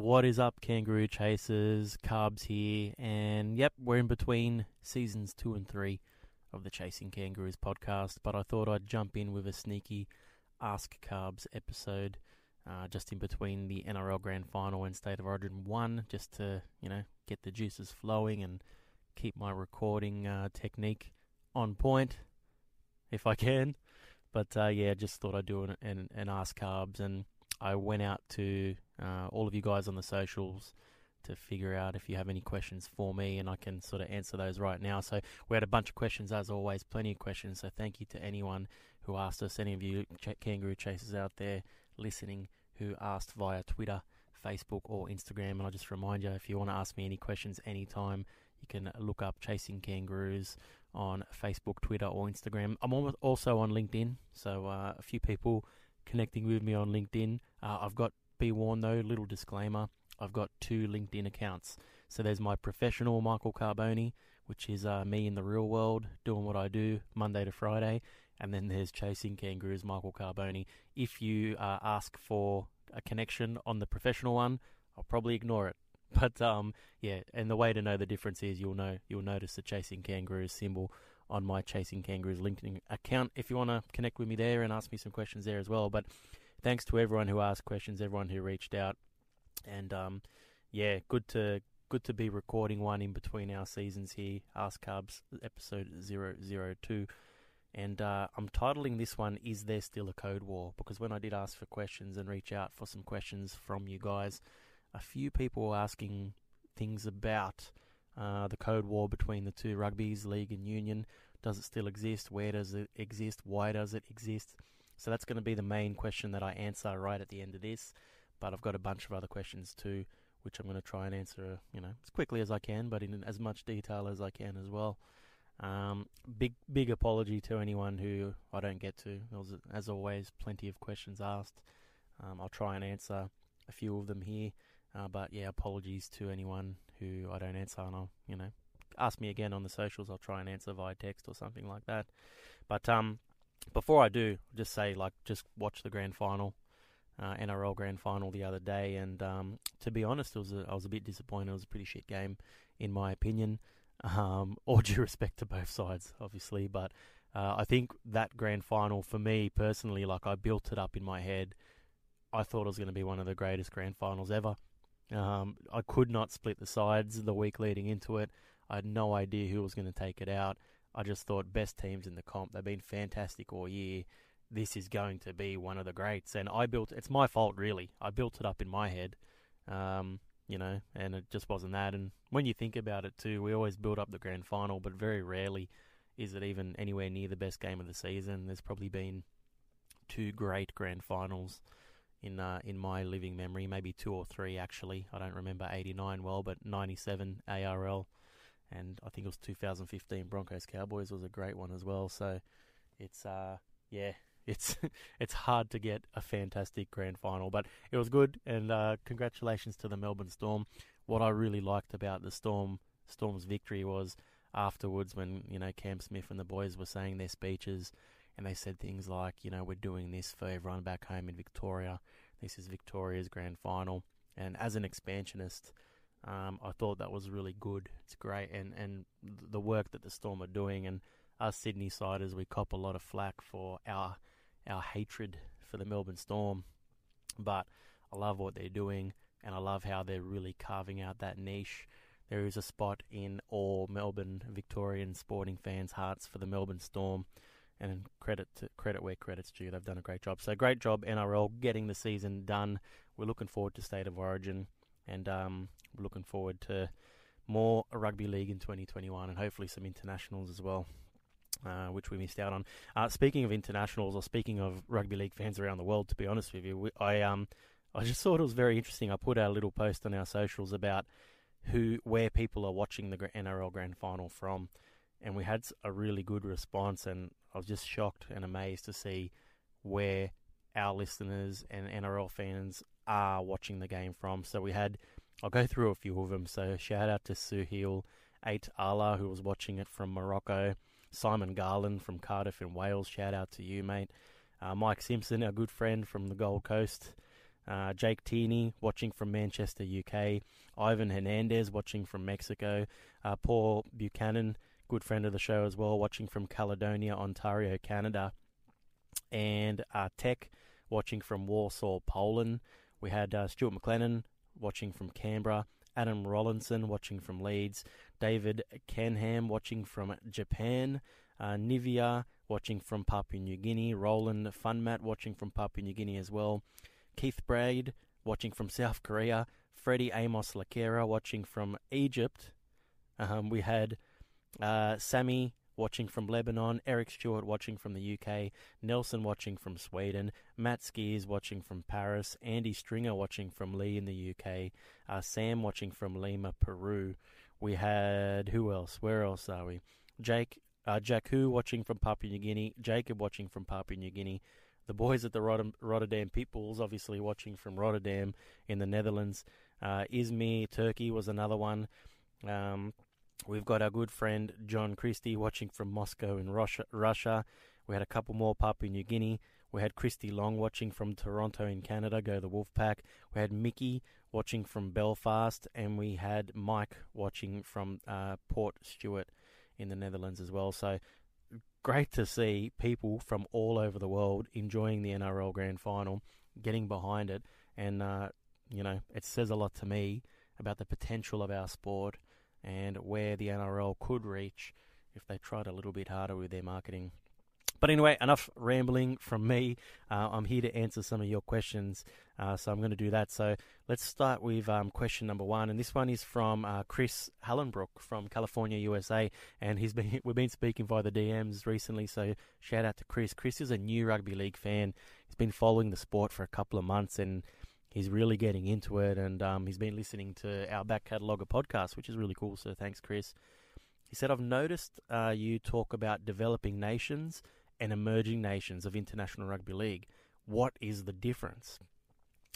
What is up, Kangaroo Chasers? Carbs here, and yep, we're in between seasons two and three of the Chasing Kangaroos podcast. But I thought I'd jump in with a sneaky Ask Carbs episode, uh, just in between the NRL Grand Final and State of Origin one, just to you know get the juices flowing and keep my recording uh, technique on point, if I can. But uh, yeah, just thought I'd do an, an, an Ask Carbs, and I went out to uh, all of you guys on the socials to figure out if you have any questions for me, and I can sort of answer those right now. So we had a bunch of questions, as always, plenty of questions. So thank you to anyone who asked us, any of you ch- kangaroo chasers out there listening who asked via Twitter, Facebook, or Instagram. And I'll just remind you, if you want to ask me any questions anytime, you can look up Chasing Kangaroos on Facebook, Twitter, or Instagram. I'm also on LinkedIn, so uh, a few people connecting with me on LinkedIn. Uh, I've got, be warned though, little disclaimer, I've got two LinkedIn accounts. So there's my professional Michael Carboni, which is uh, me in the real world doing what I do Monday to Friday. And then there's Chasing Kangaroos, Michael Carboni. If you uh, ask for a connection on the professional one, I'll probably ignore it. But um, yeah, and the way to know the difference is you'll know you'll notice the Chasing Kangaroos symbol on my Chasing Kangaroos LinkedIn account if you want to connect with me there and ask me some questions there as well. But thanks to everyone who asked questions, everyone who reached out, and um, yeah, good to good to be recording one in between our seasons here. Ask Carbs episode 002. And uh, I'm titling this one "Is There Still a Code War?" because when I did ask for questions and reach out for some questions from you guys, a few people were asking things about uh, the code war between the two rugby's league and union. Does it still exist? Where does it exist? Why does it exist? So that's going to be the main question that I answer right at the end of this. But I've got a bunch of other questions too, which I'm going to try and answer, you know, as quickly as I can, but in as much detail as I can as well. Um, big big apology to anyone who I don't get to. There was, as always, plenty of questions asked. Um, I'll try and answer a few of them here. Uh, but yeah, apologies to anyone who I don't answer, and I'll you know ask me again on the socials. I'll try and answer via text or something like that. But um, before I do, just say like just watch the grand final, uh, NRL grand final the other day, and um, to be honest, it was a, I was a bit disappointed. It was a pretty shit game, in my opinion. Um, all due respect to both sides, obviously, but uh, I think that grand final for me personally, like I built it up in my head. I thought it was going to be one of the greatest grand finals ever. Um, I could not split the sides the week leading into it. I had no idea who was going to take it out. I just thought best teams in the comp. They've been fantastic all year. This is going to be one of the greats. And I built. It's my fault, really. I built it up in my head. Um, you know, and it just wasn't that. And when you think about it too, we always build up the grand final, but very rarely is it even anywhere near the best game of the season. There's probably been two great grand finals in uh, in my living memory, maybe two or three actually. I don't remember '89 well, but '97 ARL, and I think it was 2015 Broncos Cowboys was a great one as well. So it's uh yeah, it's it's hard to get a fantastic grand final, but it was good. And uh, congratulations to the Melbourne Storm. What I really liked about the Storm Storm's victory was afterwards when you know Cam Smith and the boys were saying their speeches and they said things like, you know, we're doing this for everyone back home in Victoria. This is Victoria's grand final. And as an expansionist, um, I thought that was really good. It's great, and and the work that the Storm are doing, and us Sydney siders, we cop a lot of flack for our our hatred for the Melbourne Storm, but I love what they're doing, and I love how they're really carving out that niche. There is a spot in all Melbourne Victorian sporting fans' hearts for the Melbourne Storm and credit to, credit where credit's due. They've done a great job. So great job NRL getting the season done. We're looking forward to State of Origin, and um, looking forward to more rugby league in 2021, and hopefully some internationals as well. Uh, which we missed out on. Uh, speaking of internationals, or speaking of rugby league fans around the world, to be honest with you, we, I um, I just thought it was very interesting. I put out a little post on our socials about who, where people are watching the NRL Grand Final from, and we had a really good response. And I was just shocked and amazed to see where our listeners and NRL fans are watching the game from. So we had, I'll go through a few of them. So shout out to Suhail, 8 Allah, who was watching it from Morocco. Simon Garland from Cardiff in Wales, shout out to you, mate. Uh, Mike Simpson, our good friend from the Gold Coast. Uh, Jake Tierney watching from Manchester, UK. Ivan Hernandez watching from Mexico. Uh, Paul Buchanan, good friend of the show as well, watching from Caledonia, Ontario, Canada. And uh, Tech watching from Warsaw, Poland. We had uh, Stuart McLennan watching from Canberra. Adam Rollinson watching from Leeds. David Canham watching from Japan. Uh, Nivea watching from Papua New Guinea. Roland Funmat watching from Papua New Guinea as well. Keith Braid watching from South Korea. Freddie Amos Lakera watching from Egypt. Um, we had uh, Sammy watching from Lebanon, Eric Stewart watching from the UK, Nelson watching from Sweden, Matt Skiers watching from Paris, Andy Stringer watching from Leigh in the UK, uh, Sam watching from Lima, Peru. We had who else? Where else are we? Jake, uh, Jakku watching from Papua New Guinea, Jacob watching from Papua New Guinea. The boys at the Rotterdam, Rotterdam Pitbulls obviously watching from Rotterdam in the Netherlands. Uh, Izmir, Turkey was another one. Um, We've got our good friend John Christie watching from Moscow in Russia. Russia. We had a couple more Papua New Guinea. We had Christy Long watching from Toronto in Canada. Go the Wolfpack. We had Mickey watching from Belfast, and we had Mike watching from uh, Port Stewart in the Netherlands as well. So great to see people from all over the world enjoying the NRL Grand Final, getting behind it, and uh, you know it says a lot to me about the potential of our sport and where the NRL could reach if they tried a little bit harder with their marketing. But anyway, enough rambling from me. Uh, I'm here to answer some of your questions, uh, so I'm going to do that. So let's start with um, question number one, and this one is from uh, Chris Hallenbrook from California, USA, and he's been we've been speaking via the DMs recently. So shout out to Chris. Chris is a new rugby league fan. He's been following the sport for a couple of months, and he's really getting into it, and um, he's been listening to our back catalogue of podcasts, which is really cool. So thanks, Chris. He said, I've noticed uh, you talk about developing nations and emerging nations of International Rugby League. What is the difference?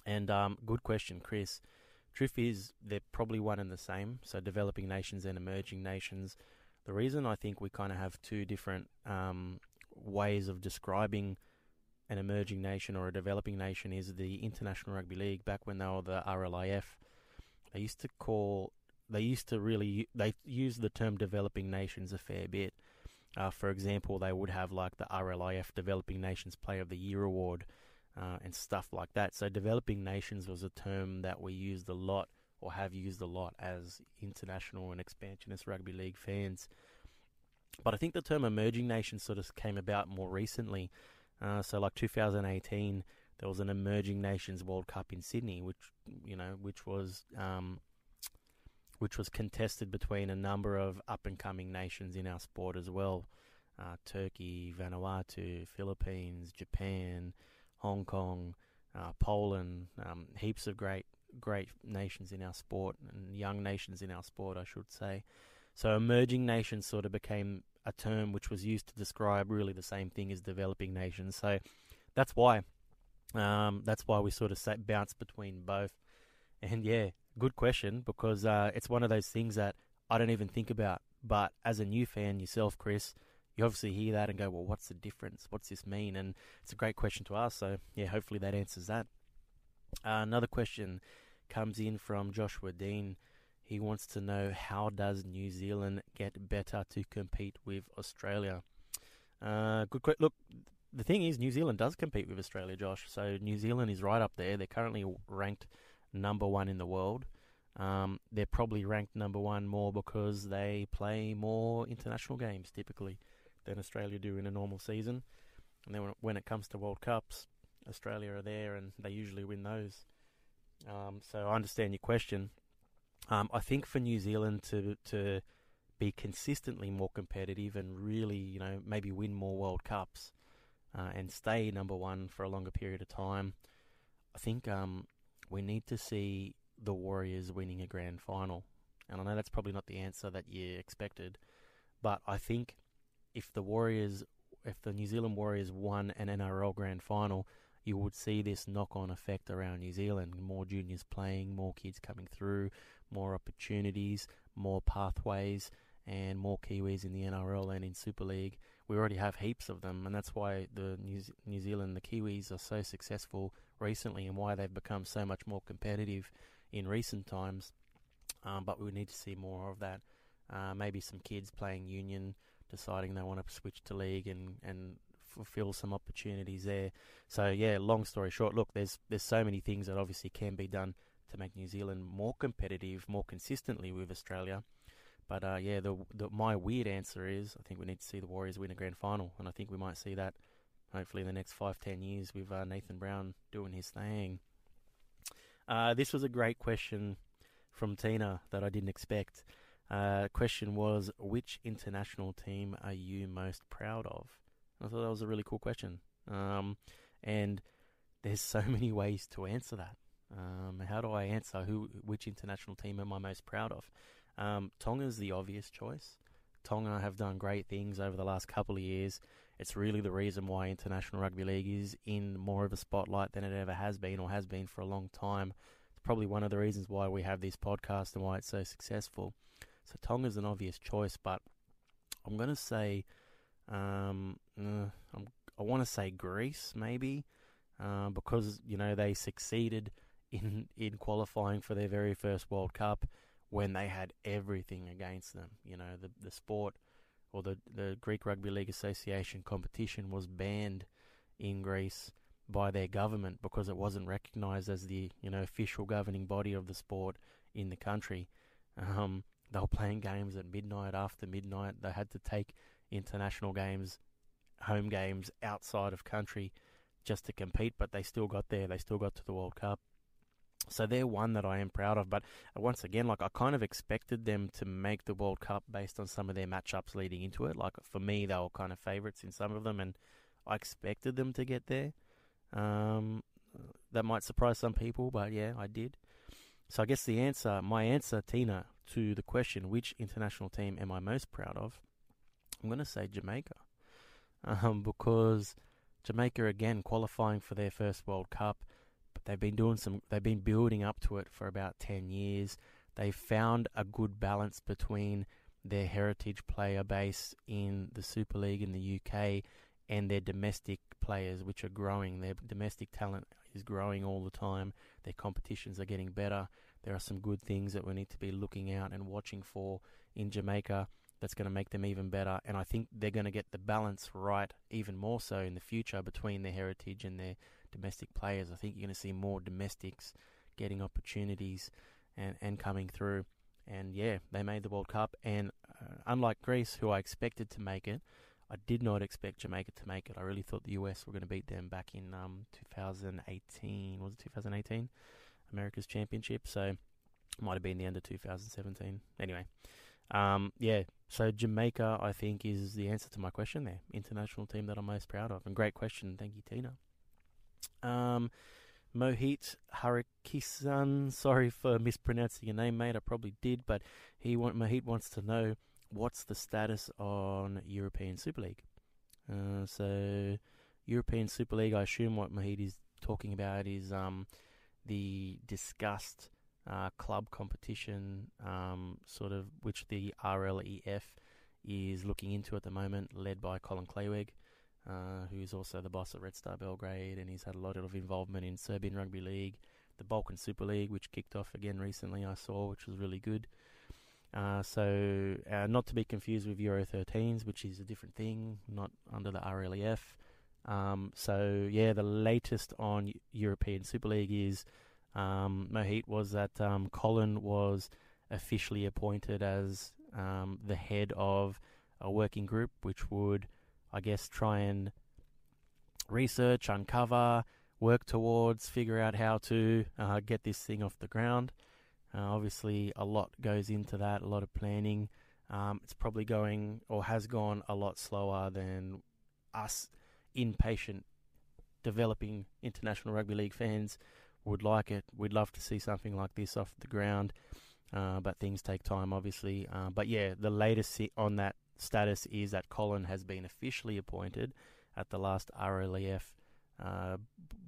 And um, good question, Chris. Truth is, they're probably one and the same. So, developing nations and emerging nations. The reason I think we kind of have two different um, ways of describing an emerging nation or a developing nation is the International Rugby League. Back when they were the RLIF, they used to call, they used to really, they used the term developing nations a fair bit. Uh, for example, they would have like the RLIF Developing Nations Player of the Year award uh, and stuff like that. So, developing nations was a term that we used a lot or have used a lot as international and expansionist rugby league fans. But I think the term emerging nations sort of came about more recently. Uh, so, like 2018, there was an Emerging Nations World Cup in Sydney, which you know, which was um, which was contested between a number of up and coming nations in our sport as well. Uh, Turkey, Vanuatu, Philippines, Japan, Hong Kong, uh, Poland, um, heaps of great great nations in our sport and young nations in our sport, I should say. So emerging nations sort of became a term which was used to describe really the same thing as developing nations. So that's why um, that's why we sort of sat, bounce between both. And yeah, good question because uh, it's one of those things that I don't even think about. But as a new fan yourself, Chris, you obviously hear that and go, well, what's the difference? What's this mean? And it's a great question to ask. So yeah, hopefully that answers that. Uh, another question comes in from Joshua Dean. He wants to know how does New Zealand get better to compete with Australia? Uh, good question. Look, the thing is, New Zealand does compete with Australia, Josh. So New Zealand is right up there. They're currently ranked number one in the world. Um, they're probably ranked number one more because they play more international games typically than Australia do in a normal season. And then when it comes to World Cups, Australia are there and they usually win those. Um, so I understand your question. Um, I think for New Zealand to to be consistently more competitive and really, you know, maybe win more World Cups uh, and stay number one for a longer period of time, I think um, we need to see the Warriors winning a grand final. And I know that's probably not the answer that you expected, but I think if the Warriors, if the New Zealand Warriors won an NRL grand final, you would see this knock on effect around New Zealand. More juniors playing, more kids coming through, more opportunities, more pathways, and more Kiwis in the NRL and in Super League, we already have heaps of them, and that's why the New, Ze- New Zealand, the Kiwis, are so successful recently, and why they've become so much more competitive in recent times. Um, but we need to see more of that. Uh, maybe some kids playing union, deciding they want to switch to league and and fulfill some opportunities there. So yeah, long story short, look, there's there's so many things that obviously can be done to make New Zealand more competitive, more consistently with Australia. But uh, yeah, the, the my weird answer is I think we need to see the Warriors win a grand final, and I think we might see that hopefully in the next five ten years with uh, Nathan Brown doing his thing. Uh, this was a great question from Tina that I didn't expect. Uh, question was, which international team are you most proud of? I thought that was a really cool question. Um, and there's so many ways to answer that. Um, how do I answer who, which international team am I most proud of? Um, Tonga's the obvious choice. Tonga have done great things over the last couple of years. It's really the reason why International Rugby League is in more of a spotlight than it ever has been or has been for a long time. It's probably one of the reasons why we have this podcast and why it's so successful. So Tonga's an obvious choice, but I'm going to say, um, uh, i want to say Greece maybe, uh, because you know they succeeded in in qualifying for their very first World Cup when they had everything against them. You know, the the sport or the the Greek Rugby League Association competition was banned in Greece by their government because it wasn't recognised as the you know official governing body of the sport in the country. Um, they were playing games at midnight after midnight. They had to take international games, home games outside of country just to compete, but they still got there. They still got to the World Cup. So they're one that I am proud of. But uh, once again, like I kind of expected them to make the World Cup based on some of their matchups leading into it. Like for me, they were kind of favourites in some of them, and I expected them to get there. Um, that might surprise some people, but yeah, I did. So I guess the answer, my answer, Tina, to the question, which international team am I most proud of? I'm going to say Jamaica, um, because Jamaica again qualifying for their first World Cup They've been doing some. They've been building up to it for about ten years. They've found a good balance between their heritage player base in the Super League in the UK and their domestic players, which are growing. Their domestic talent is growing all the time. Their competitions are getting better. There are some good things that we need to be looking out and watching for in Jamaica that's going to make them even better. And I think they're going to get the balance right even more so in the future between their heritage and their domestic players. I think you're going to see more domestics getting opportunities and, and coming through. And yeah, they made the World Cup. And uh, unlike Greece, who I expected to make it, I did not expect Jamaica to make it. I really thought the US were going to beat them back in um, 2018. Was it 2018? America's Championship. So might have been the end of 2017. Anyway, um, yeah. So Jamaica, I think, is the answer to my question there. International team that I'm most proud of. And great question. Thank you, Tina. Um, Mohit Harikisan, sorry for mispronouncing your name, mate. I probably did, but he want, Mohit wants to know what's the status on European Super League. Uh, so, European Super League, I assume what Mohit is talking about is um, the discussed uh, club competition, um, sort of which the RLEF is looking into at the moment, led by Colin Clayweg uh, who's also the boss at Red Star Belgrade, and he's had a lot of involvement in Serbian Rugby League, the Balkan Super League, which kicked off again recently, I saw, which was really good. Uh, so, uh, not to be confused with Euro 13s, which is a different thing, not under the RLEF. Um, so, yeah, the latest on European Super League is um, Mohit was that um, Colin was officially appointed as um, the head of a working group which would I guess, try and research, uncover, work towards, figure out how to uh, get this thing off the ground. Uh, obviously, a lot goes into that, a lot of planning. Um, it's probably going or has gone a lot slower than us impatient developing international rugby league fans would like it. We'd love to see something like this off the ground, uh, but things take time, obviously. Uh, but yeah, the latest on that status is that Colin has been officially appointed at the last RLEF uh,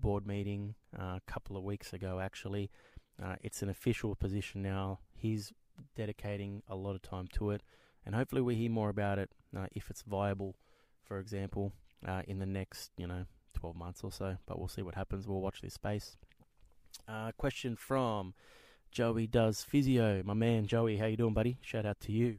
board meeting uh, a couple of weeks ago, actually. Uh, it's an official position now. He's dedicating a lot of time to it, and hopefully, we hear more about it uh, if it's viable for example, in the next, you know, 12 months or so. But we'll see what happens. We'll watch this space. Uh, question from Joey Does Physio. My man, Joey, how you doing, buddy? Shout out to you.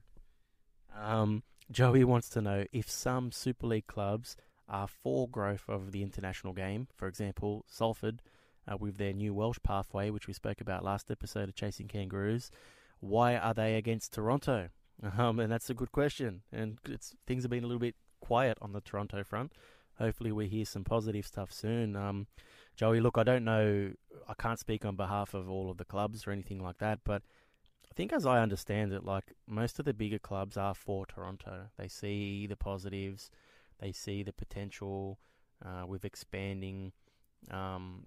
Um, Joey wants to know if some Super League clubs are for growth of the international game. For example, Salford, uh, with their new Welsh pathway, which we spoke about last episode of Chasing Kangaroos. Why are they against Toronto? Um, and that's a good question. And things have been a little bit quiet on the Toronto front. Hopefully, we hear some positive stuff soon. Um, Joey, look, I don't know, I can't speak on behalf of all of the clubs or anything like that, but think as I understand it, like most of the bigger clubs are for Toronto. They see the positives, they see the potential uh, with expanding, um,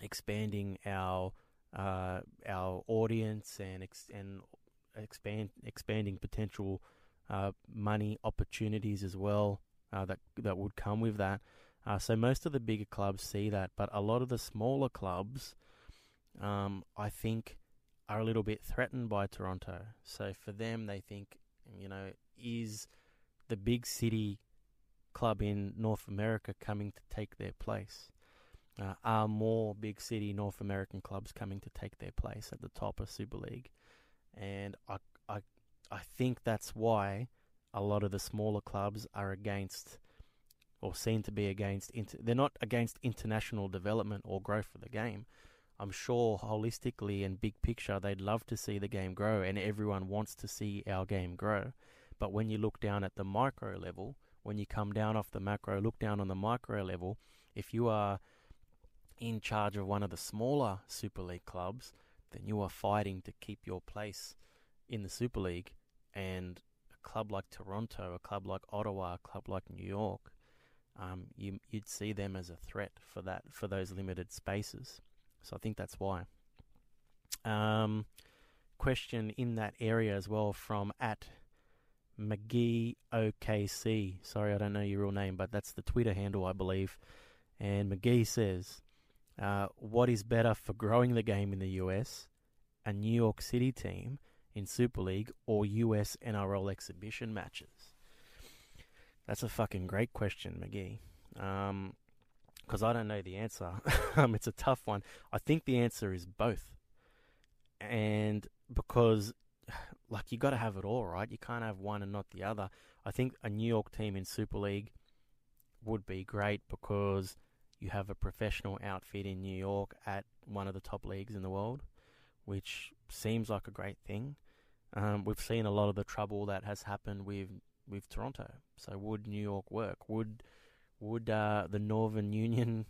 expanding our uh, our audience and ex- and expand expanding potential uh, money opportunities as well uh, that that would come with that. Uh, so most of the bigger clubs see that, but a lot of the smaller clubs, um, I think, are a little bit threatened by Toronto. So for them, they think, you know, is the big city club in North America coming to take their place? Uh, are more big city North American clubs coming to take their place at the top of Super League? And I, I, I think that's why a lot of the smaller clubs are against or seem to be against inter- they're not against international development or growth of the game. I'm sure holistically and big picture they'd love to see the game grow and everyone wants to see our game grow. But when you look down at the micro level, when you come down off the macro, look down on the micro level, if you are in charge of one of the smaller Super League clubs, then you are fighting to keep your place in the Super League and a club like Toronto, a club like Ottawa, a club like New York, um, you, you'd see them as a threat for that for those limited spaces. So I think that's why. Um, question in that area as well from at McGee OKC. Sorry, I don't know your real name, but that's the Twitter handle, I believe. And McGee says, uh, "What is better for growing the game in the US? A New York City team in Super League or US NRL exhibition matches? That's a fucking great question, McGee. Um, because I don't know the answer. um, it's a tough one. I think the answer is both, and because like you got to have it all, right? You can't have one and not the other. I think a New York team in Super League would be great because you have a professional outfit in New York at one of the top leagues in the world, which seems like a great thing. Um, we've seen a lot of the trouble that has happened with with Toronto. So would New York work? Would would uh, the Northern Union,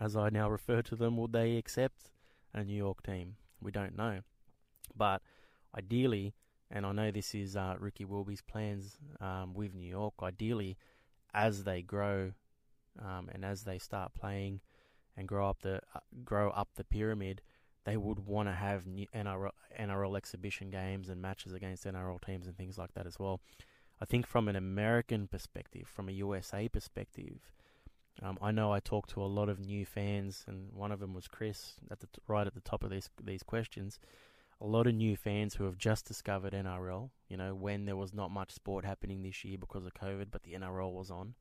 as I now refer to them, would they accept a New York team? We don't know. But ideally, and I know this is uh, Ricky Wilby's plans um, with New York. Ideally, as they grow um, and as they start playing and grow up the uh, grow up the pyramid, they would want to have NRL, NRL exhibition games and matches against NRL teams and things like that as well. I think from an American perspective, from a USA perspective, um, I know I talked to a lot of new fans, and one of them was Chris at the t- right at the top of these these questions. A lot of new fans who have just discovered NRL. You know, when there was not much sport happening this year because of COVID, but the NRL was on.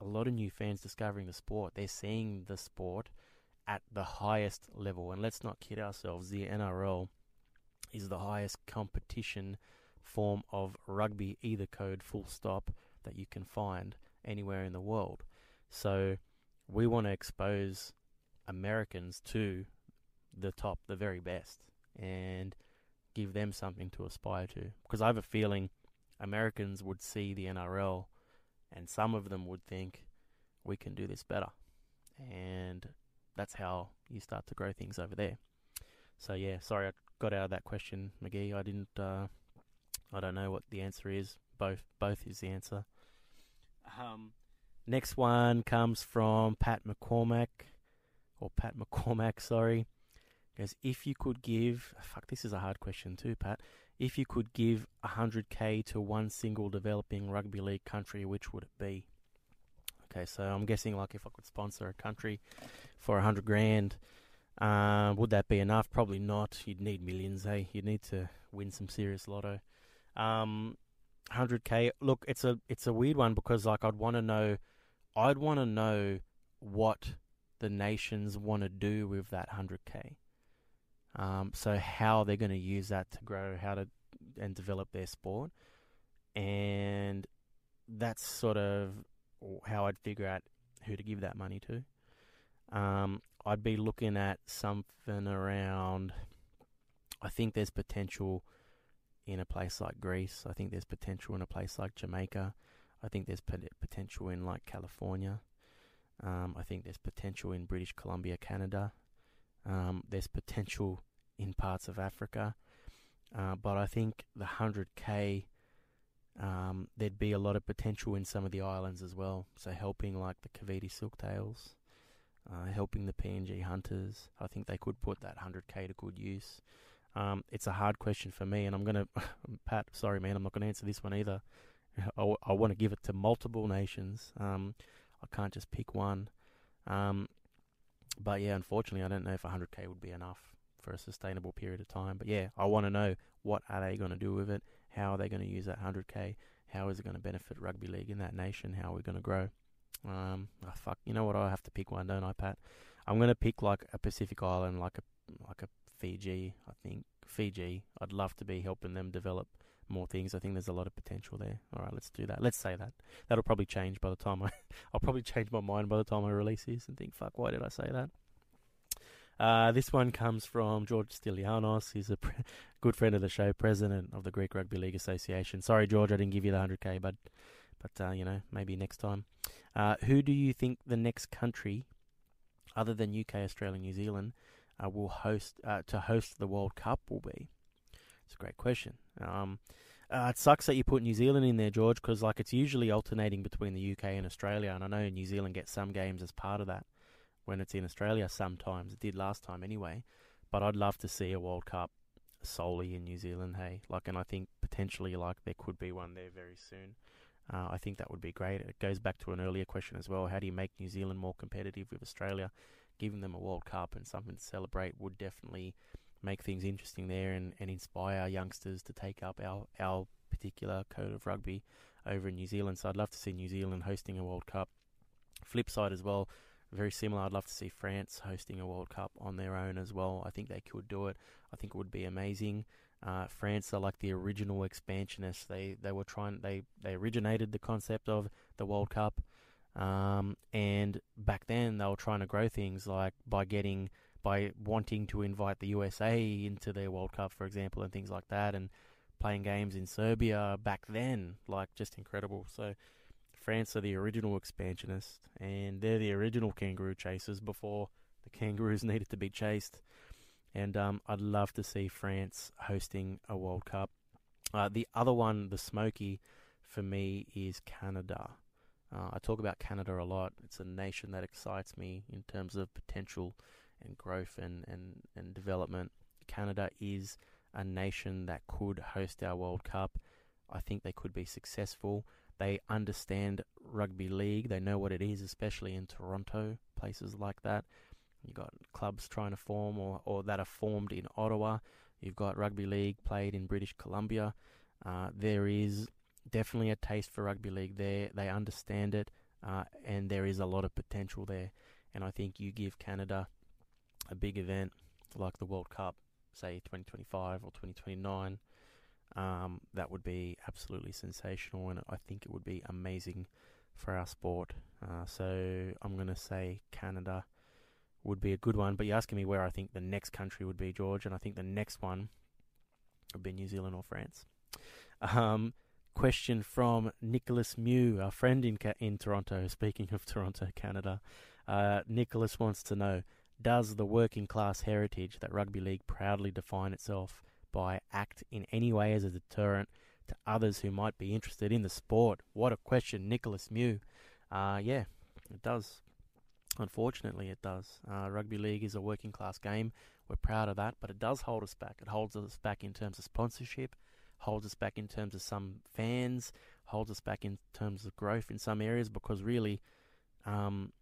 A lot of new fans discovering the sport. They're seeing the sport at the highest level. And let's not kid ourselves, the NRL is the highest competition form of rugby, either code, full stop, that you can find anywhere in the world. So we want to expose Americans to the top, the very best, and give them something to aspire to. Because I have a feeling Americans would see the NRL and some of them would think we can do this better. And that's how you start to grow things over there. So yeah, sorry I got out of that question, McGee. I didn't. Uh, I don't know what the answer is. Both both is the answer. Um, next one comes from Pat McCormack, or Pat McCormack. Sorry, goes if you could give. Fuck, this is a hard question too, Pat. If you could give 100k to one single developing rugby league country, which would it be? Okay, so I'm guessing like if I could sponsor a country for a hundred grand, uh, would that be enough? Probably not. You'd need millions. Hey, you'd need to win some serious lotto. Um, 100k. Look, it's a it's a weird one because like I'd want to know, I'd want to know what the nations want to do with that 100k. Um, so how they're going to use that to grow, how to and develop their sport, and that's sort of how I'd figure out who to give that money to. Um, I'd be looking at something around. I think there's potential in a place like Greece. I think there's potential in a place like Jamaica. I think there's potential in like California. Um, I think there's potential in British Columbia, Canada. Um, there's potential in parts of Africa. Uh, but I think the 100k, um, there'd be a lot of potential in some of the islands as well. So helping like the Kaiviti Silktails, uh, helping the PNG Hunters. I think they could put that 100k to good use. Um, it's a hard question for me, and I'm gonna, Pat. Sorry, man, I'm not gonna answer this one either. I, I want to give it to multiple nations. Um, I can't just pick one. Um, but yeah, unfortunately, I don't know if 100k would be enough for a sustainable period of time. But yeah, I want to know what are they going to do with it? How are they going to use that 100k? How is it going to benefit rugby league in that nation? How are we going to grow? Um, oh, fuck, you know what? I have to pick one, don't I, Pat? I'm going to pick like a Pacific island, like a like a Fiji. I think Fiji. I'd love to be helping them develop more things. I think there's a lot of potential there. All right, let's do that. Let's say that. That'll probably change by the time I. I'll probably change my mind by the time I release this and think, fuck, why did I say that? Uh, this one comes from George Stylianos. He's a pre- good friend of the show, president of the Greek Rugby League Association. Sorry, George, I didn't give you the 100k, but but uh, you know maybe next time. Uh, who do you think the next country, other than UK, Australia, New Zealand, uh, will host uh, to host the World Cup will be? It's a great question. Um, uh, it sucks that you put New Zealand in there, George, because like it's usually alternating between the UK and Australia, and I know New Zealand gets some games as part of that when it's in Australia. Sometimes it did last time anyway, but I'd love to see a World Cup solely in New Zealand. Hey, like, and I think potentially like there could be one there very soon. Uh, I think that would be great. It goes back to an earlier question as well. How do you make New Zealand more competitive with Australia? Giving them a World Cup and something to celebrate would definitely make things interesting there and, and inspire youngsters to take up our, our particular code of rugby over in New Zealand. So I'd love to see New Zealand hosting a World Cup. Flip side as well, very similar. I'd love to see France hosting a World Cup on their own as well. I think they could do it. I think it would be amazing. Uh, France are like the original expansionists. They they were trying they they originated the concept of the World Cup, um, and back then they were trying to grow things like by getting by wanting to invite the USA into their World Cup, for example, and things like that, and playing games in Serbia back then, like just incredible. So France are the original expansionists, and they're the original kangaroo chasers before the kangaroos needed to be chased. And um, I'd love to see France hosting a World Cup. Uh, the other one, the Smoky, for me is Canada. Uh, I talk about Canada a lot. It's a nation that excites me in terms of potential and growth and, and, and development. Canada is a nation that could host our World Cup. I think they could be successful. They understand rugby league. They know what it is, especially in Toronto, places like that. You've got clubs trying to form or, or that are formed in Ottawa. You've got rugby league played in British Columbia. Uh, there is definitely a taste for rugby league there. They understand it, uh, and there is a lot of potential there. And I think you give Canada a big event like the World Cup, say 2025 or 2029, um, that would be absolutely sensational, and I think it would be amazing for our sport. Uh, so I'm going to say Canada would be a good one. But you're asking me where I think the next country would be, George, and I think the next one would be New Zealand or France. Um, question from Nicholas Mew, our friend in in Toronto. Speaking of Toronto, Canada, uh, Nicholas wants to know: Does the working class heritage that rugby league proudly define itself by act in any way as a deterrent to others who might be interested in the sport? What a question, Nicholas Mew. Uh, yeah, it does. Unfortunately, it does. Uh, rugby league is a working class game. We're proud of that, but it does hold us back. It holds us back in terms of sponsorship, holds us back in terms of some fans, holds us back in terms of growth in some areas because really, um,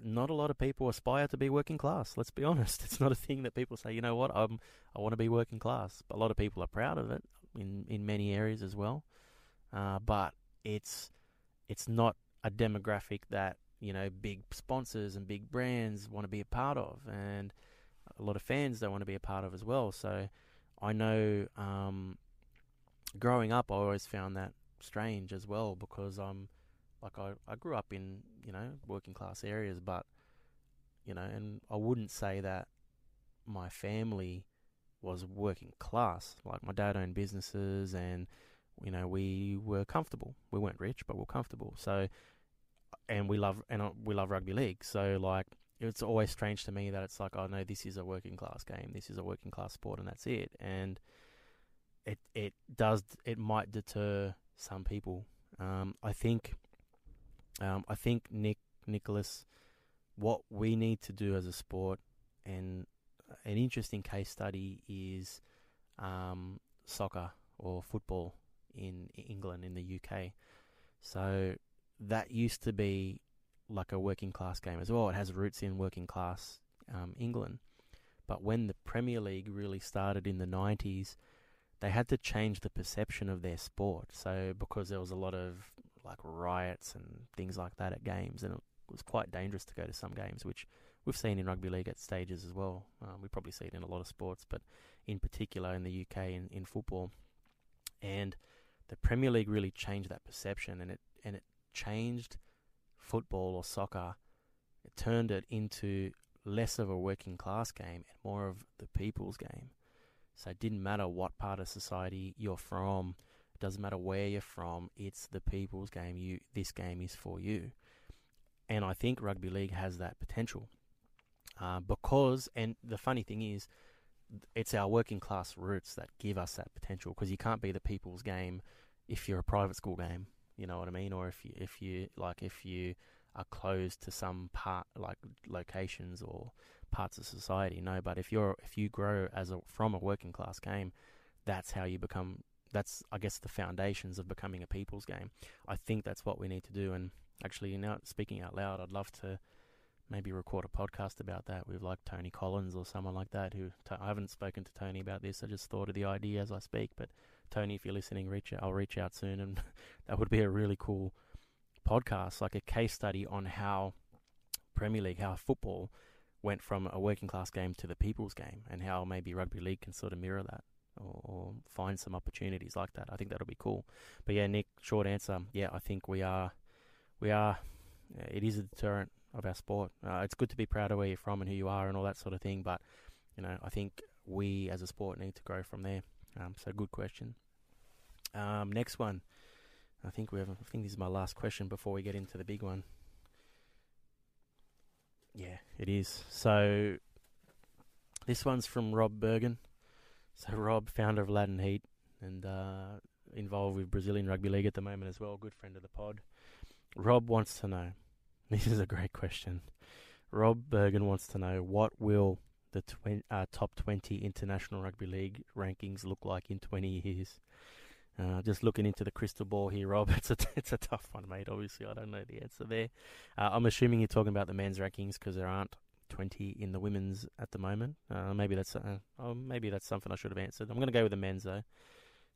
not a lot of people aspire to be working class. Let's be honest. It's not a thing that people say, you know what, I'm, I want to be working class. But a lot of people are proud of it in, in many areas as well. uh, but it's it's not a demographic that you know big sponsors and big brands want to be a part of, and a lot of fans don't want to be a part of as well. So I know um, growing up, I always found that strange as well because I'm like I, I grew up in you know working class areas, but you know, and I wouldn't say that my family was working class. Like my dad owned businesses, and you know we were comfortable. We weren't rich, but we are comfortable. So, and we love and uh, we love rugby league. So like it's always strange to me that it's like, oh no, this is a working class game. This is a working class sport, and that's it. And it it does it might deter some people. Um, I think um, I think Nick Nicholas, what we need to do as a sport, and an interesting case study is um, soccer or football in England in the UK. So that used to be like a working class game as well. It has roots in working class um, England. But when the Premier League really started in the 90s, they had to change the perception of their sport. So because there was a lot of like riots and things like that at games, and it was quite dangerous to go to some games, which we've seen in rugby league at stages as well. Um, we probably see it in a lot of sports, but in particular in the UK in, in football. And the Premier League really changed that perception, and it and it changed football or soccer. It turned it into less of a working class game and more of the people's game. So it didn't matter what part of society you're from. It doesn't matter where you're from. It's the people's game. You this game is for you, and I think rugby league has that potential. Uh, because, and the funny thing is, it's our working class roots that give us that potential. Because you can't be the people's game if you're a private school game. You know what I mean? Or if you, if you like, if you are closed to some part, like locations or parts of society. No, but if you're if you grow as a from a working class game, that's how you become. That's I guess the foundations of becoming a people's game. I think that's what we need to do. And actually, now speaking out loud, I'd love to maybe record a podcast about that with like Tony Collins or someone like that. Who I haven't spoken to Tony about this. I just thought of the idea as I speak. But Tony, if you're listening, reach out. I'll reach out soon, and that would be a really cool podcast, like a case study on how Premier League, how football went from a working class game to the people's game, and how maybe rugby league can sort of mirror that. Or, or find some opportunities like that. I think that'll be cool. But yeah, Nick, short answer. Yeah, I think we are, we are. It is a deterrent of our sport. Uh, it's good to be proud of where you're from and who you are and all that sort of thing, but you know, I think we as a sport need to grow from there. Um, so good question. Um, next one. I think we have. I think this is my last question before we get into the big one. Yeah, it is. So this one's from Rob Bergen. So Rob, founder of Aladdin Heat and uh, involved with Brazilian Rugby League at the moment as well, good friend of the pod. Rob wants to know This is a great question. Rob Bergen wants to know what will the uh, top 20 International Rugby League rankings look like in 20 years? Uh, just looking into the crystal ball here, Rob. It's a it's a tough one, mate. Obviously, I don't know the answer there. Uh, I'm assuming you're talking about the men's rankings because there aren't 20 in the women's at the moment. Uh, maybe that's uh, oh, maybe that's something I should have answered. I'm going to go with the men's though.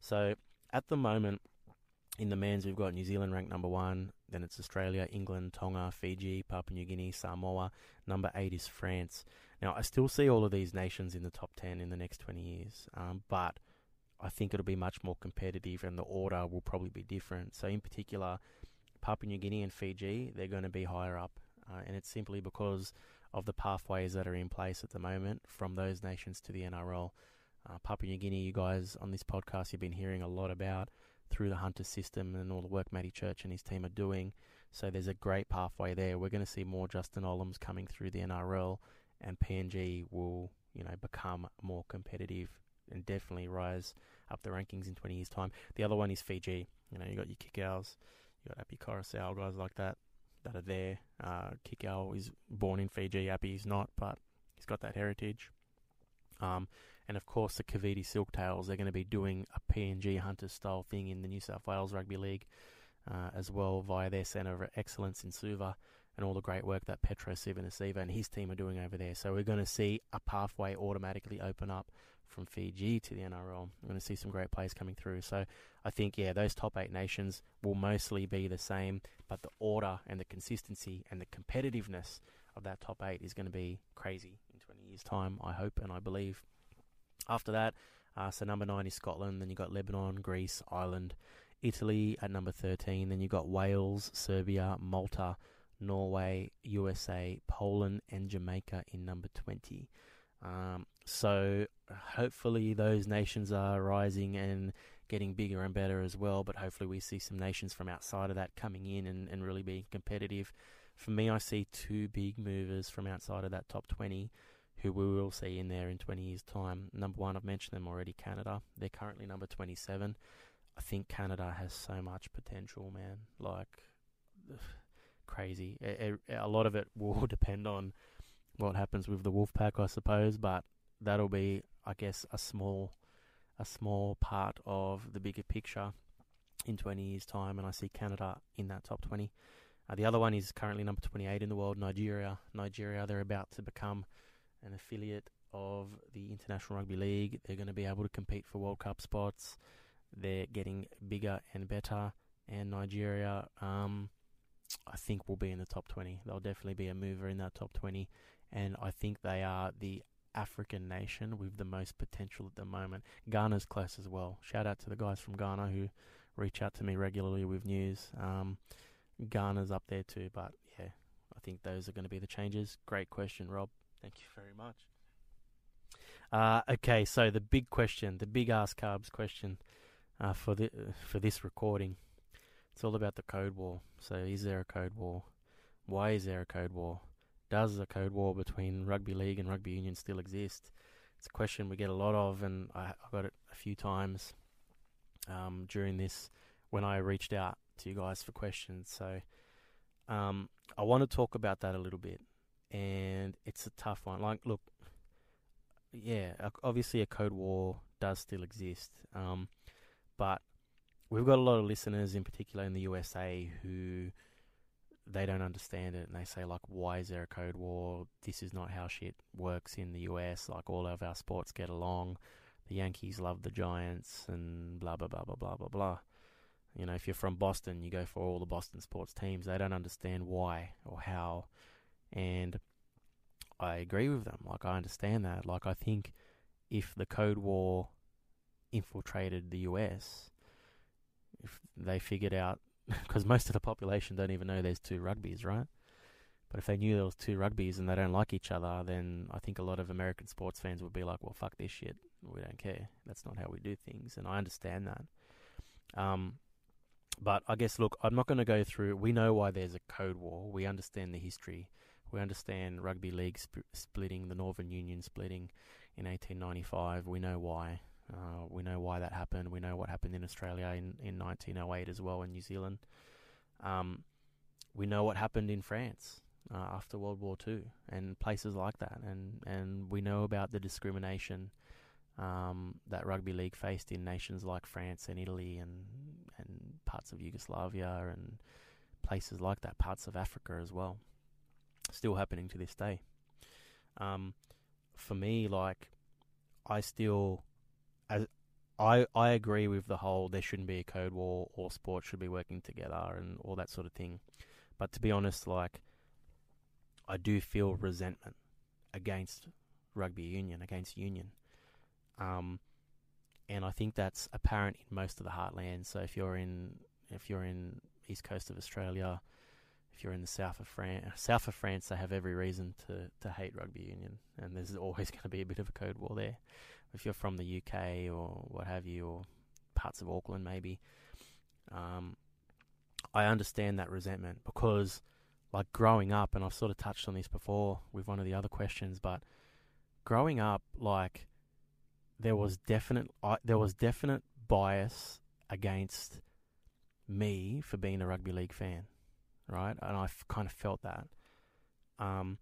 So at the moment, in the men's, we've got New Zealand ranked number one. Then it's Australia, England, Tonga, Fiji, Papua New Guinea, Samoa. Number eight is France. Now, I still see all of these nations in the top 10 in the next 20 years, um, but I think it'll be much more competitive and the order will probably be different. So, in particular, Papua New Guinea and Fiji, they're going to be higher up. Uh, and it's simply because of the pathways that are in place at the moment from those nations to the NRL. Uh, Papua New Guinea, you guys on this podcast, you've been hearing a lot about through the Hunter system and all the work Matty Church and his team are doing. So there's a great pathway there. We're going to see more Justin Olams coming through the NRL, and PNG will, you know, become more competitive and definitely rise up the rankings in 20 years' time. The other one is Fiji. You know, you got your Kikau's, you got Api Koroisau, guys like that that are there. Uh, Kikau is born in Fiji. Api is not, but he's got that heritage. Um, and of course, the Kaiviti Silktails, they're going to be doing a PNG Hunter style thing in the New South Wales Rugby League uh, as well via their Centre of Excellence in Suva. And all the great work that Petero Civoniceva and his team are doing over there. So we're going to see a pathway automatically open up from Fiji to the NRL. We're going to see some great players coming through. So I think, yeah, those top eight nations will mostly be the same, but the order and the consistency and the competitiveness of that top eight is going to be crazy in 20 years' time, I hope and I believe. After that, uh, so number nine is Scotland, then you've got Lebanon, Greece, Ireland, Italy at number 13, then you've got Wales, Serbia, Malta, Norway, USA, Poland, and Jamaica in number 20. Um, so hopefully those nations are rising and getting bigger and better as well. But hopefully we see some nations from outside of that coming in and, and really being competitive. For me, I see two big movers from outside of that top 20 who we will see in there in 20 years' time. Number one, I've mentioned them already, Canada. They're currently number 27. I think Canada has so much potential, man. Like, crazy. A, a, a lot of it will depend on what happens with the Wolfpack, I suppose, but that'll be, I guess, a small, a small part of the bigger picture in 20 years' time, and I see Canada in that top 20. Uh, the other one is currently number 28 in the world, Nigeria. Nigeria, they're about to become an affiliate of the International Rugby League. They're going to be able to compete for World Cup spots. They're getting bigger and better, and Nigeria, um, I think, will be in the top 20. They'll definitely be a mover in that top 20, and I think they are the African nation with the most potential at the moment. Ghana's close as well. Shout out to the guys from Ghana who reach out to me regularly with news. Um, Ghana's up there too, but yeah, I think those are going to be the changes. Great question, Rob. Thank you very much. Uh, okay, so the big question, the big Ask Carbs question uh, for the for this recording, it's all about the code war. So, is there a code war? Why is there a code war? Does a code war between rugby league and rugby union still exist? It's a question we get a lot of, and I, I got it a few times um, during this when I reached out to you guys for questions. So, um, I want to talk about that a little bit and it's a tough one. Like, look, yeah, obviously a code war does still exist, um, but we've got a lot of listeners, in particular in the USA, who they don't understand it, and they say like, "Why is there a code war? This is not how shit works in the US. Like, all of our sports get along. The Yankees love the Giants, and blah blah blah blah blah blah blah." You know, if you're from Boston, you go for all the Boston sports teams. They don't understand why or how and I agree with them. Like, I understand that. Like, I think if the Code War infiltrated the US, if they figured out, because most of the population don't even know there's two rugbys, right? But if they knew there was two rugbys and they don't like each other, then I think a lot of American sports fans would be like, "Well, fuck this shit. We don't care. That's not how we do things." And I understand that. Um, but I guess, look, I'm not going to go through. We know why there's a code war. We understand the history. We understand rugby league sp- splitting, the Northern Union splitting in 1895. We know why. Uh, we know why that happened. We know what happened in Australia in, in 1908 as well in New Zealand. Um, we know what happened in France uh, after World War II and places like that. And, and we know about the discrimination um, that rugby league faced in nations like France and Italy and, and parts of Yugoslavia and places like that, parts of Africa as well still happening to this day. Um, for me, like, I still, as I I agree with the whole there shouldn't be a code war, all sports should be working together and all that sort of thing. But to be honest, like, I do feel resentment against rugby union, against union. Um, and I think that's apparent in most of the heartland. So if you're in if you're in east coast of Australia, if you're in the south of France, south of France, they have every reason to, to hate rugby union, and there's always going to be a bit of a code war there. If you're from the UK or what have you, or parts of Auckland maybe, um, I understand that resentment because, like growing up, and I've sort of touched on this before with one of the other questions, but growing up, like there was definite, uh, there was definite bias against me for being a rugby league fan right? And I kind of felt that. Um,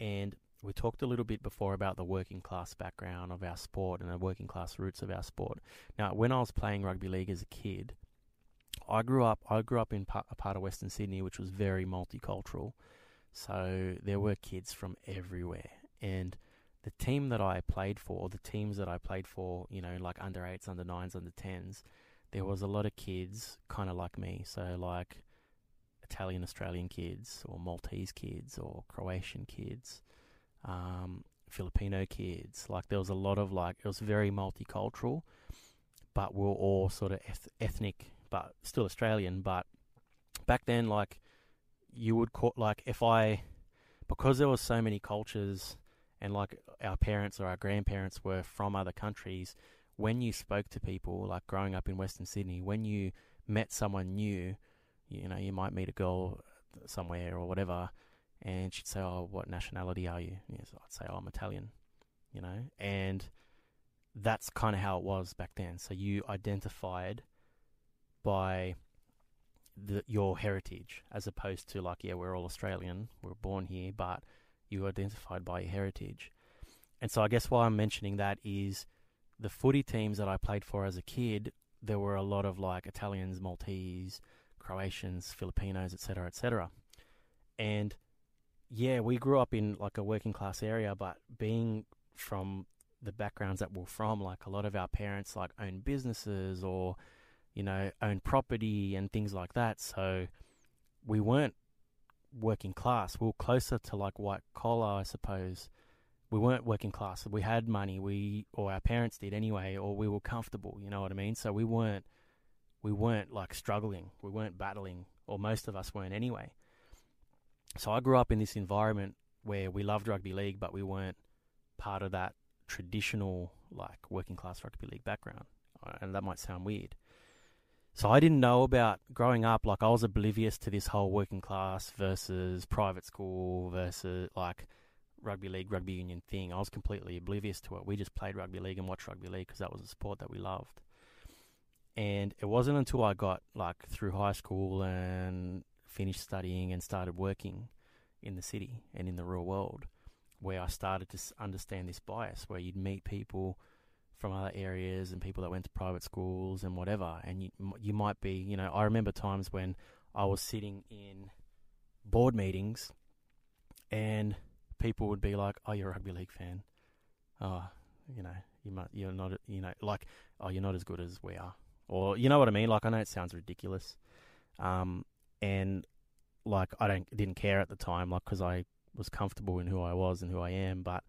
and we talked a little bit before about the working class background of our sport and the working class roots of our sport. Now, when I was playing rugby league as a kid, I grew up. I grew up in a part of Western Sydney, which was very multicultural. So there were kids from everywhere, and the team that I played for, or the teams that I played for, you know, like under eights, under nines, under tens, there was a lot of kids kind of like me. So like Italian Australian kids, or Maltese kids, or Croatian kids, um, Filipino kids. Like there was a lot of like it was very multicultural, but we are all sort of eth- ethnic, but still Australian. But back then, like you would call like if I because there was so many cultures and like our parents or our grandparents were from other countries when you spoke to people like growing up in western sydney when you met someone new you know you might meet a girl somewhere or whatever and she'd say oh what nationality are you? Yes i'd say oh, i'm italian you know? And that's kind of how it was back then. So you identified by the, your heritage as opposed to like yeah we're all Australian we're born here but you identified by your heritage. And so I guess why I'm mentioning that is the footy teams that I played for as a kid there were a lot of like Italians Maltese Croatians Filipinos etc etc and yeah we grew up in like a working class area but being from the backgrounds that we're from like a lot of our parents like own businesses or you know, own property and things like that. So we weren't working class. We were closer to like white collar, I suppose. We weren't working class. We had money. We or our parents did anyway, or we were comfortable. You know what I mean? So we weren't we weren't like struggling. We weren't battling, or most of us weren't anyway. So I grew up in this environment where we loved rugby league, but we weren't part of that traditional like working class rugby league background. Uh, and that might sound weird. So I didn't know about growing up. Like I was oblivious to this whole working class versus private school versus like rugby league, rugby union thing. I was completely oblivious to it. We just played rugby league and watched rugby league because that was a sport that we loved. And it wasn't until I got like through high school and finished studying and started working in the city and in the real world where I started to understand this bias where you'd meet people from other areas and people that went to private schools and whatever. And you you might be, you know, I remember times when I was sitting in board meetings and people would be like, "Oh, you're a rugby league fan. Oh, you know, you might, you're not, you know, like, oh, you're not as good as we are." Or you know what I mean? Like I know it sounds ridiculous. Um and like I don't didn't care at the time like cuz I was comfortable in who I was and who I am, but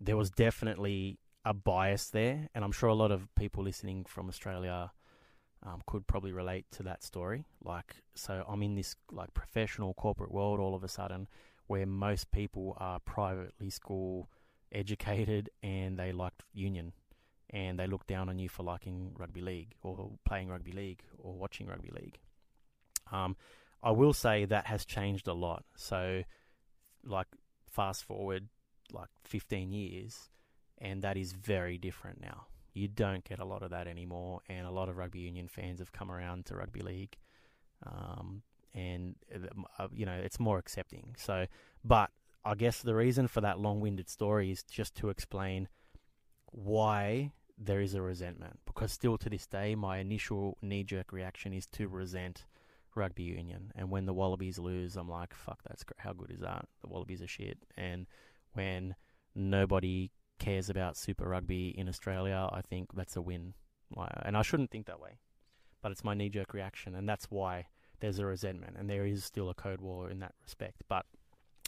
there was definitely a bias there, and I'm sure a lot of people listening from Australia um, could probably relate to that story. Like, so I'm in this like professional corporate world all of a sudden, where most people are privately school educated and they like union, and they look down on you for liking rugby league or playing rugby league or watching rugby league. Um, I will say that has changed a lot. So, like, fast forward like 15 years and that is very different now. You don't get a lot of that anymore, and a lot of rugby union fans have come around to rugby league, um, and uh, you know it's more accepting. So, but I guess the reason for that long-winded story is just to explain why there is a resentment. Because still to this day, my initial knee-jerk reaction is to resent rugby union, and when the Wallabies lose, I'm like, "Fuck, that's great. how good is that? The Wallabies are shit." And when nobody cares about Super Rugby in Australia, I think that's a win. And I shouldn't think that way, but it's my knee jerk reaction, and that's why there's a resentment, and there is still a code war in that respect. But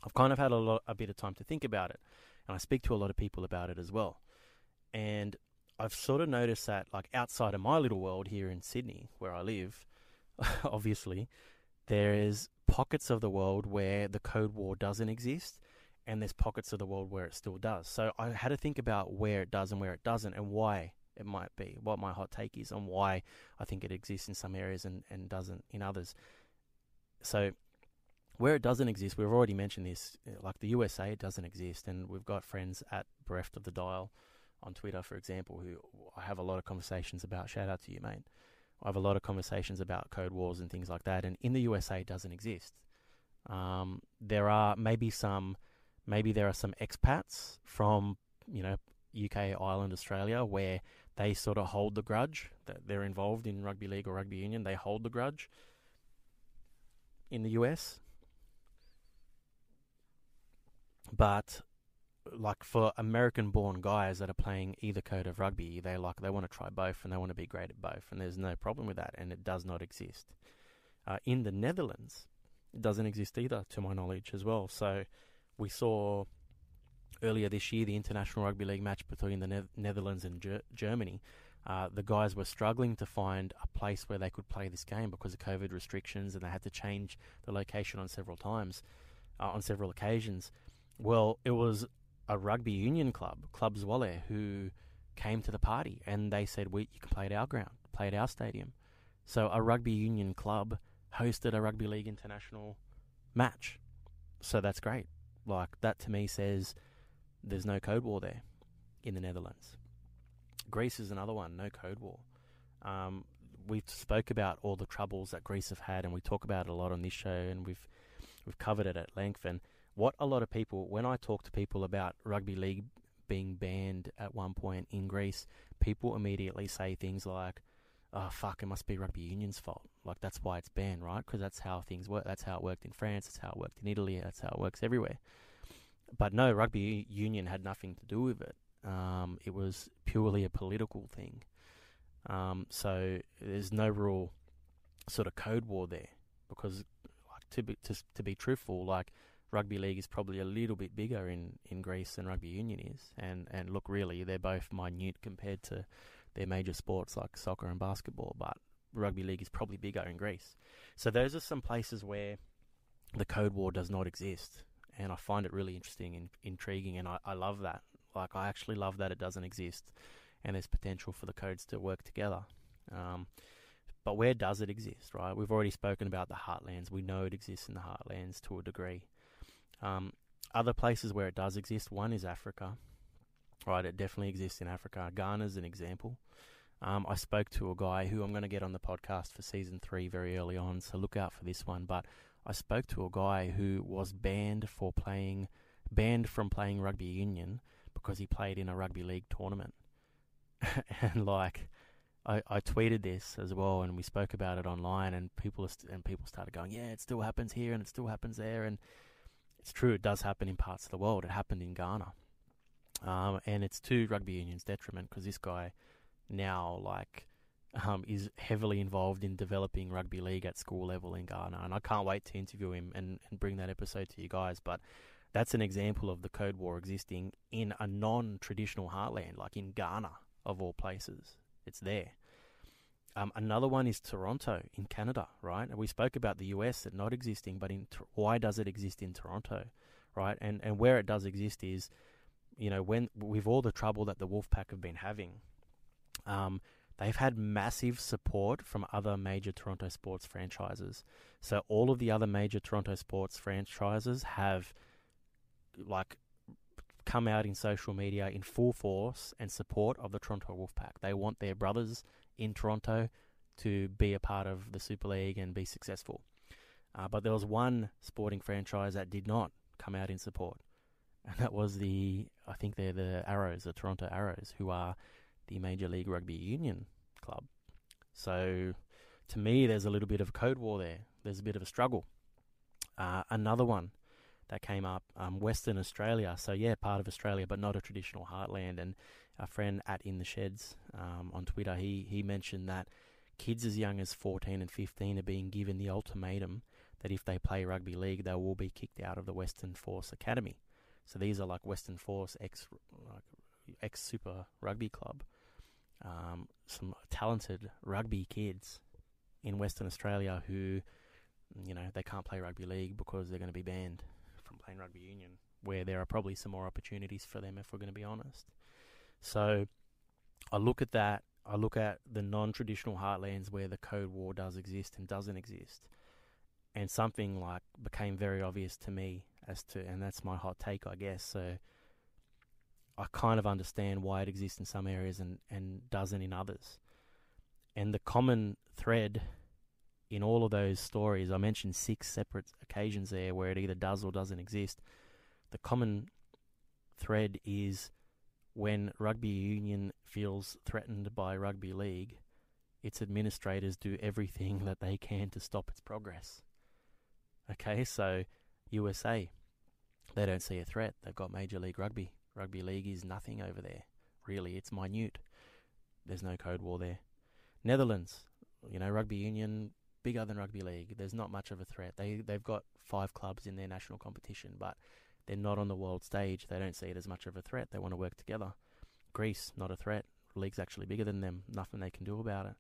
I've kind of had a lot, a bit of time to think about it, and I speak to a lot of people about it as well. And I've sort of noticed that, like outside of my little world here in Sydney, where I live, obviously, there is pockets of the world where the code war doesn't exist, and there's pockets of the world where it still does. So I had to think about where it does and where it doesn't, and why it might be, what my hot take is on why I think it exists in some areas and, and doesn't in others. So where it doesn't exist, we've already mentioned this, uh, like the USA, it doesn't exist, and we've got friends at Bereft of the Dial on Twitter, for example, who I have a lot of conversations about. Shout out to you, mate. I have a lot of conversations about code wars and things like that, and in the USA, it doesn't exist. Um, there are maybe some maybe there are some expats from you know UK, Ireland, Australia, where they sort of hold the grudge that they're involved in rugby league or rugby union. They hold the grudge. In the US, but like for American-born guys that are playing either code of rugby, they like they want to try both and they want to be great at both, and there's no problem with that, and it does not exist. Uh, in the Netherlands, it doesn't exist either, to my knowledge, as well. So we saw earlier this year the international rugby league match between the ne- Netherlands and Ger- Germany. Uh, the guys were struggling to find a place where they could play this game because of COVID restrictions, and they had to change the location on several times, uh, on several occasions. Well, it was a rugby union club, Club Zwolle, who came to the party and they said, "We you can play at our ground, play at our stadium." So a rugby union club hosted a rugby league international match. So that's great. Like that to me says there's no code war there in the Netherlands. Greece is another one, no code war. Um, we've spoke about all the troubles that Greece have had, and we talk about it a lot on this show, and we've we've covered it at length. And what a lot of people, when I talk to people about rugby league being banned at one point in Greece, people immediately say things like, "Oh fuck, it must be rugby union's fault." Like that's why it's banned, right? Because that's how things work. That's how it worked in France. That's how it worked in Italy. That's how it works everywhere. But no, rugby union had nothing to do with it. Um, it was purely a political thing. Um, so there's no real sort of code war there because, like, to be to, to be truthful, like rugby league is probably a little bit bigger in, in Greece than rugby union is, and and look, really, they're both minute compared to their major sports like soccer and basketball, but rugby league is probably bigger in Greece. So those are some places where the code war does not exist, and I find it really interesting and intriguing, and I, I love that. Like I actually love that it doesn't exist, and there's potential for the codes to work together. Um, but where does it exist, right? We've already spoken about the heartlands. We know it exists in the heartlands to a degree. Um, other places where it does exist, one is Africa, right? It definitely exists in Africa. Ghana is an example. Um, I spoke to a guy who I'm going to get on the podcast for season three very early on, so look out for this one. But I spoke to a guy who was banned for playing, banned from playing rugby union because he played in a rugby league tournament. and like, I, I tweeted this as well, and we spoke about it online, and people and people started going, "Yeah, it still happens here, and it still happens there," and it's true, it does happen in parts of the world. It happened in Ghana, um, and it's to rugby union's detriment because this guy now like um, is heavily involved in developing rugby league at school level in Ghana, and I can't wait to interview him and, and bring that episode to you guys. But that's an example of the code war existing in a non-traditional heartland, like in Ghana of all places. It's there. Um, another one is Toronto in Canada, right? And we spoke about the US it not existing, but in why does it exist in Toronto, right? And and where it does exist is, you know, when with all the trouble that the Wolfpack have been having, um, they've had massive support from other major Toronto sports franchises. So all of the other major Toronto sports franchises have like come out in social media in full force and support of the Toronto Wolfpack. They want their brothers in Toronto to be a part of the Super League and be successful. Uh, but there was one sporting franchise that did not come out in support, and that was the I think they're the Arrows, the Toronto Arrows, who are the Major League Rugby Union club. So, to me, there's a little bit of code war there. There's a bit of a struggle. Uh, another one that came up, um, Western Australia. So yeah, part of Australia, but not a traditional heartland. And our friend at In the Sheds um, on Twitter, he he mentioned that kids as young as 14 and 15 are being given the ultimatum that if they play rugby league, they will be kicked out of the Western Force Academy. So these are like Western Force ex like ex Super Rugby Club, um, some talented rugby kids in Western Australia who, you know, they can't play rugby league because they're going to be banned from playing rugby union, where there are probably some more opportunities for them if we're going to be honest. So I look at that. I look at the non-traditional heartlands where the code war does exist and doesn't exist, and something like became very obvious to me as to, and that's my hot take, I guess. So I kind of understand why it exists in some areas and, and doesn't in others. And the common thread in all of those stories, I mentioned six separate occasions there where it either does or doesn't exist. The common thread is when rugby union feels threatened by rugby league, its administrators do everything that they can to stop its progress. Okay, so USA, they don't see a threat. They've got Major League Rugby. Rugby league is nothing over there. Really, it's minute. There's no code war there. Netherlands, you know, rugby union bigger than rugby league. There's not much of a threat. They they've got five clubs in their national competition, but they're not on the world stage. They don't see it as much of a threat. They want to work together. Greece, not a threat. League's actually bigger than them. Nothing they can do about it.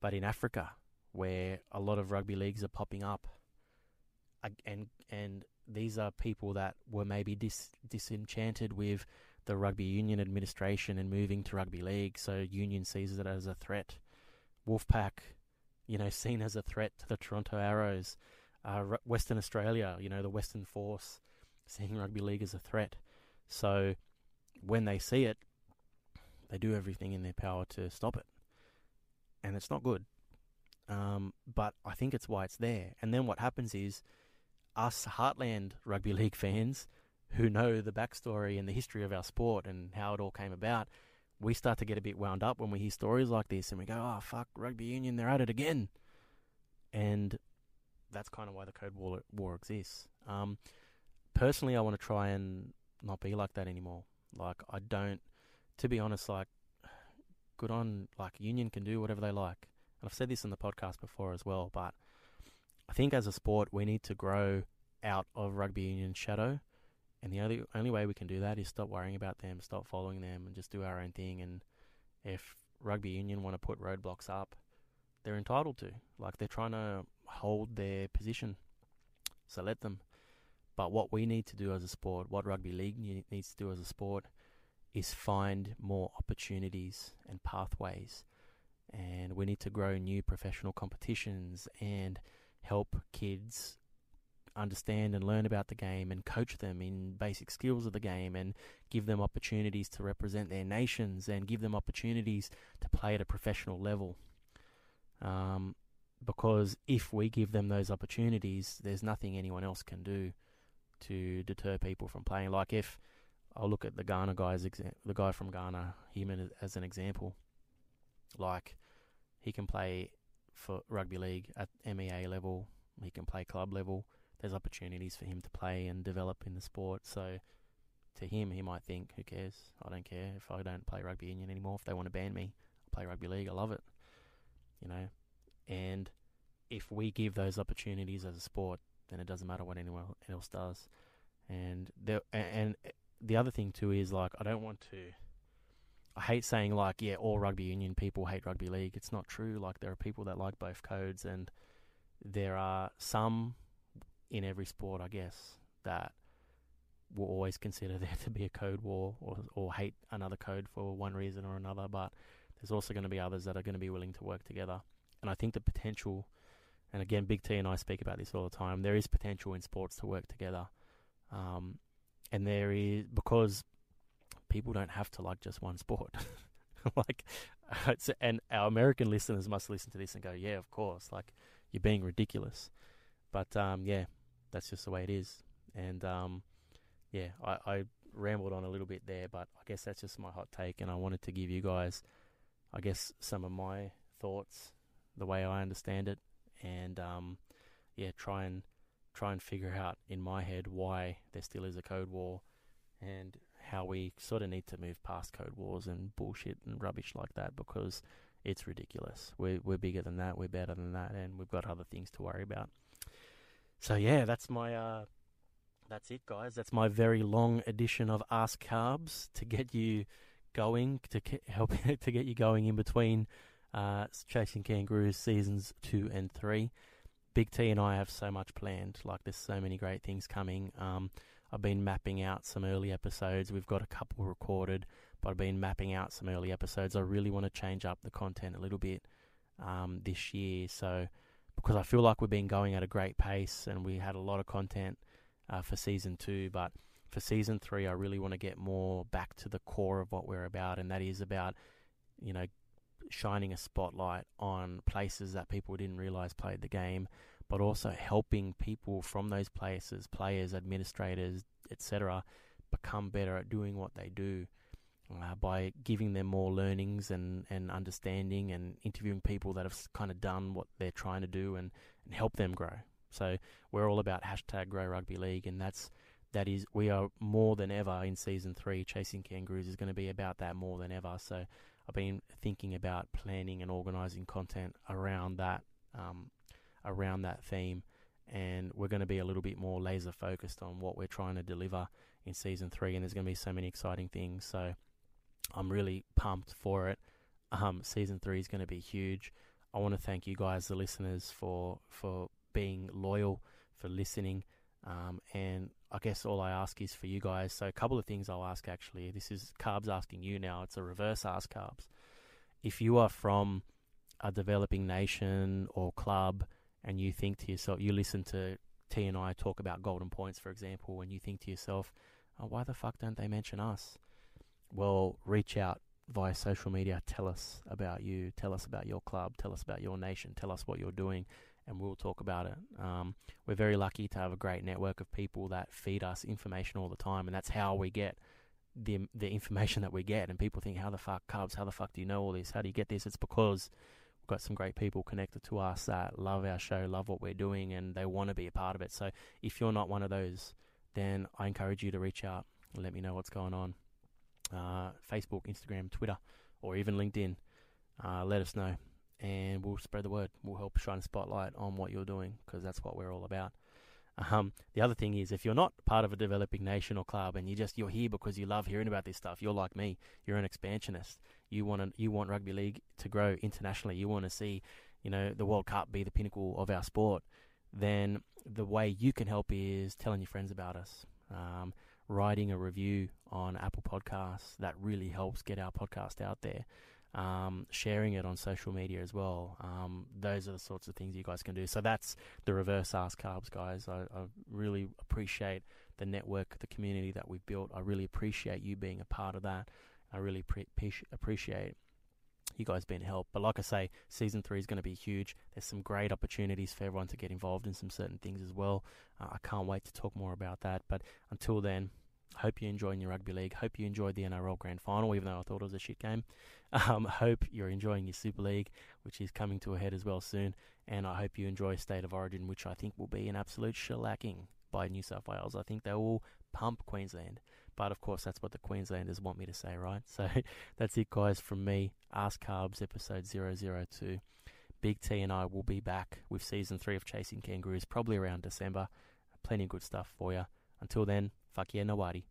But in Africa, where a lot of rugby leagues are popping up, and and these are people that were maybe dis, disenchanted with the rugby union administration and moving to rugby league, so union sees it as a threat. Wolfpack, you know, seen as a threat to the Toronto Arrows. Uh, Western Australia, you know, the Western Force, seeing rugby league as a threat. So when they see it, they do everything in their power to stop it, and it's not good. Um, but I think it's why it's there. And then what happens is, us Heartland rugby league fans who know the backstory and the history of our sport and how it all came about, we start to get a bit wound up when we hear stories like this and we go, oh, fuck, rugby union, they're at it again. And that's kind of why the Code War, war exists. Um, personally, I want to try and not be like that anymore. Like, I don't, to be honest, like, good on, like, union can do whatever they like. And I've said this in the podcast before as well, but I think as a sport, we need to grow out of rugby union shadow and the only only way we can do that is stop worrying about them, stop following them, and just do our own thing. And if rugby union want to put roadblocks up, they're entitled to. Like they're trying to hold their position, so let them. But what we need to do as a sport, what rugby league needs to do as a sport, is find more opportunities and pathways. And we need to grow new professional competitions and help kids understand and learn about the game and coach them in basic skills of the game and give them opportunities to represent their nations and give them opportunities to play at a professional level. Um, because if we give them those opportunities, there's nothing anyone else can do to deter people from playing. Like if I'll look at the Ghana guys, the guy from Ghana, him as an example. Like he can play for rugby league at MEA level, he can play club level there's opportunities for him to play and develop in the sport. So to him, he might think, who cares? I don't care if I don't play rugby union anymore. If they want to ban me, I'll play rugby league. I love it. You know, and if we give those opportunities as a sport, then it doesn't matter what anyone else does. And and the other thing too is like I don't want to. I hate saying like yeah, all rugby union people hate rugby league. It's not true. Like there are people that like both codes, and there are some in every sport, I guess, that will always consider there to be a code war or, or hate another code for one reason or another. But there's also going to be others that are going to be willing to work together. And I think the potential, and again, Big T and I speak about this all the time, there is potential in sports to work together. Um, and there is, because people don't have to like just one sport. like, and our American listeners must listen to this and go, yeah, of course, like, you're being ridiculous. But um, yeah, that's just the way it is. And um, yeah, I, I rambled on a little bit there, but I guess that's just my hot take, and I wanted to give you guys, I guess, some of my thoughts, the way I understand it, and um, yeah, try and try and figure out in my head why there still is a code war, and how we sort of need to move past code wars and bullshit and rubbish like that because it's ridiculous. We're we're bigger than that. We're better than that, and we've got other things to worry about. So yeah, that's my uh, that's it, guys. That's my very long edition of Ask Carbs to get you going to help to get you going in between uh, chasing kangaroos seasons two and three. Big T and I have so much planned. Like there's so many great things coming. Um, I've been mapping out some early episodes. We've got a couple recorded, but I've been mapping out some early episodes. I really want to change up the content a little bit um, this year. So because I feel like we've been going at a great pace and we had a lot of content uh, for season two. But for season three, I really want to get more back to the core of what we're about, and that is about, you know, shining a spotlight on places that people didn't realize played the game, but also helping people from those places, players, administrators, etc., become better at doing what they do. uh, by giving them more learnings and, and understanding and interviewing people that have kind of done what they're trying to do and, and help them grow. So we're all about hashtag Grow Rugby League, and that's that is we are more than ever in season three. Chasing Kangaroos is going to be about that more than ever. So I've been thinking about planning and organising content around that um, around that theme, and we're going to be a little bit more laser focused on what we're trying to deliver in season three. And there's going to be so many exciting things. So I'm really pumped for it. Um, season three is going to be huge. I want to thank you guys, the listeners, for for being loyal, for listening, um, and I guess all I ask is for you guys. So a couple of things I'll ask actually. This is Carbs asking you now. It's a reverse ask Carbs. If you are from a developing nation or club, and you think to yourself, you listen to T and I talk about golden points, for example, and you think to yourself, oh, why the fuck don't they mention us? well, reach out via social media. Tell us about you. Tell us about your club. Tell us about your nation. Tell us what you're doing, and we'll talk about it. Um, we're very lucky to have a great network of people that feed us information all the time, and that's how we get the the information that we get. And people think, how the fuck, Carbs? How the fuck do you know all this? How do you get this? It's because we've got some great people connected to us that love our show, love what we're doing, and they want to be a part of it. So if you're not one of those, then I encourage you to reach out and let me know what's going on uh, Facebook, Instagram, Twitter, or even LinkedIn. Uh, let us know, and we'll spread the word. We'll help shine a spotlight on what you're doing because that's what we're all about. Um, the other thing is, if you're not part of a developing nation or club, and you just you're here because you love hearing about this stuff, you're like me. You're an expansionist. You want to, you want rugby league to grow internationally. You want to see, you know, the World Cup be the pinnacle of our sport. Then the way you can help is telling your friends about us. Um, writing a review on Apple Podcasts. That really helps get our podcast out there. Um, sharing it on social media as well. Um, those are the sorts of things you guys can do. So that's the reverse ask carbs, guys. I, I really appreciate the network, the community that we've built. I really appreciate you being a part of that. I really pre- appreciate you guys being helped. But like I say, season three is going to be huge. There's some great opportunities for everyone to get involved in some certain things as well. Uh, I can't wait to talk more about that. But until then, hope you're enjoying your rugby league. Hope you enjoyed the NRL Grand Final, even though I thought it was a shit game. Um, hope you're enjoying your Super League, which is coming to a head as well soon. And I hope you enjoy State of Origin, which I think will be an absolute shellacking by New South Wales. I think they will pump Queensland. But of course, that's what the Queenslanders want me to say, right? So that's it, guys, from me. Ask Carbs, episode 002. Big T and I will be back with season three of Chasing Kangaroos, probably around December. Plenty of good stuff for you. Until then, fuck yeah, nobody.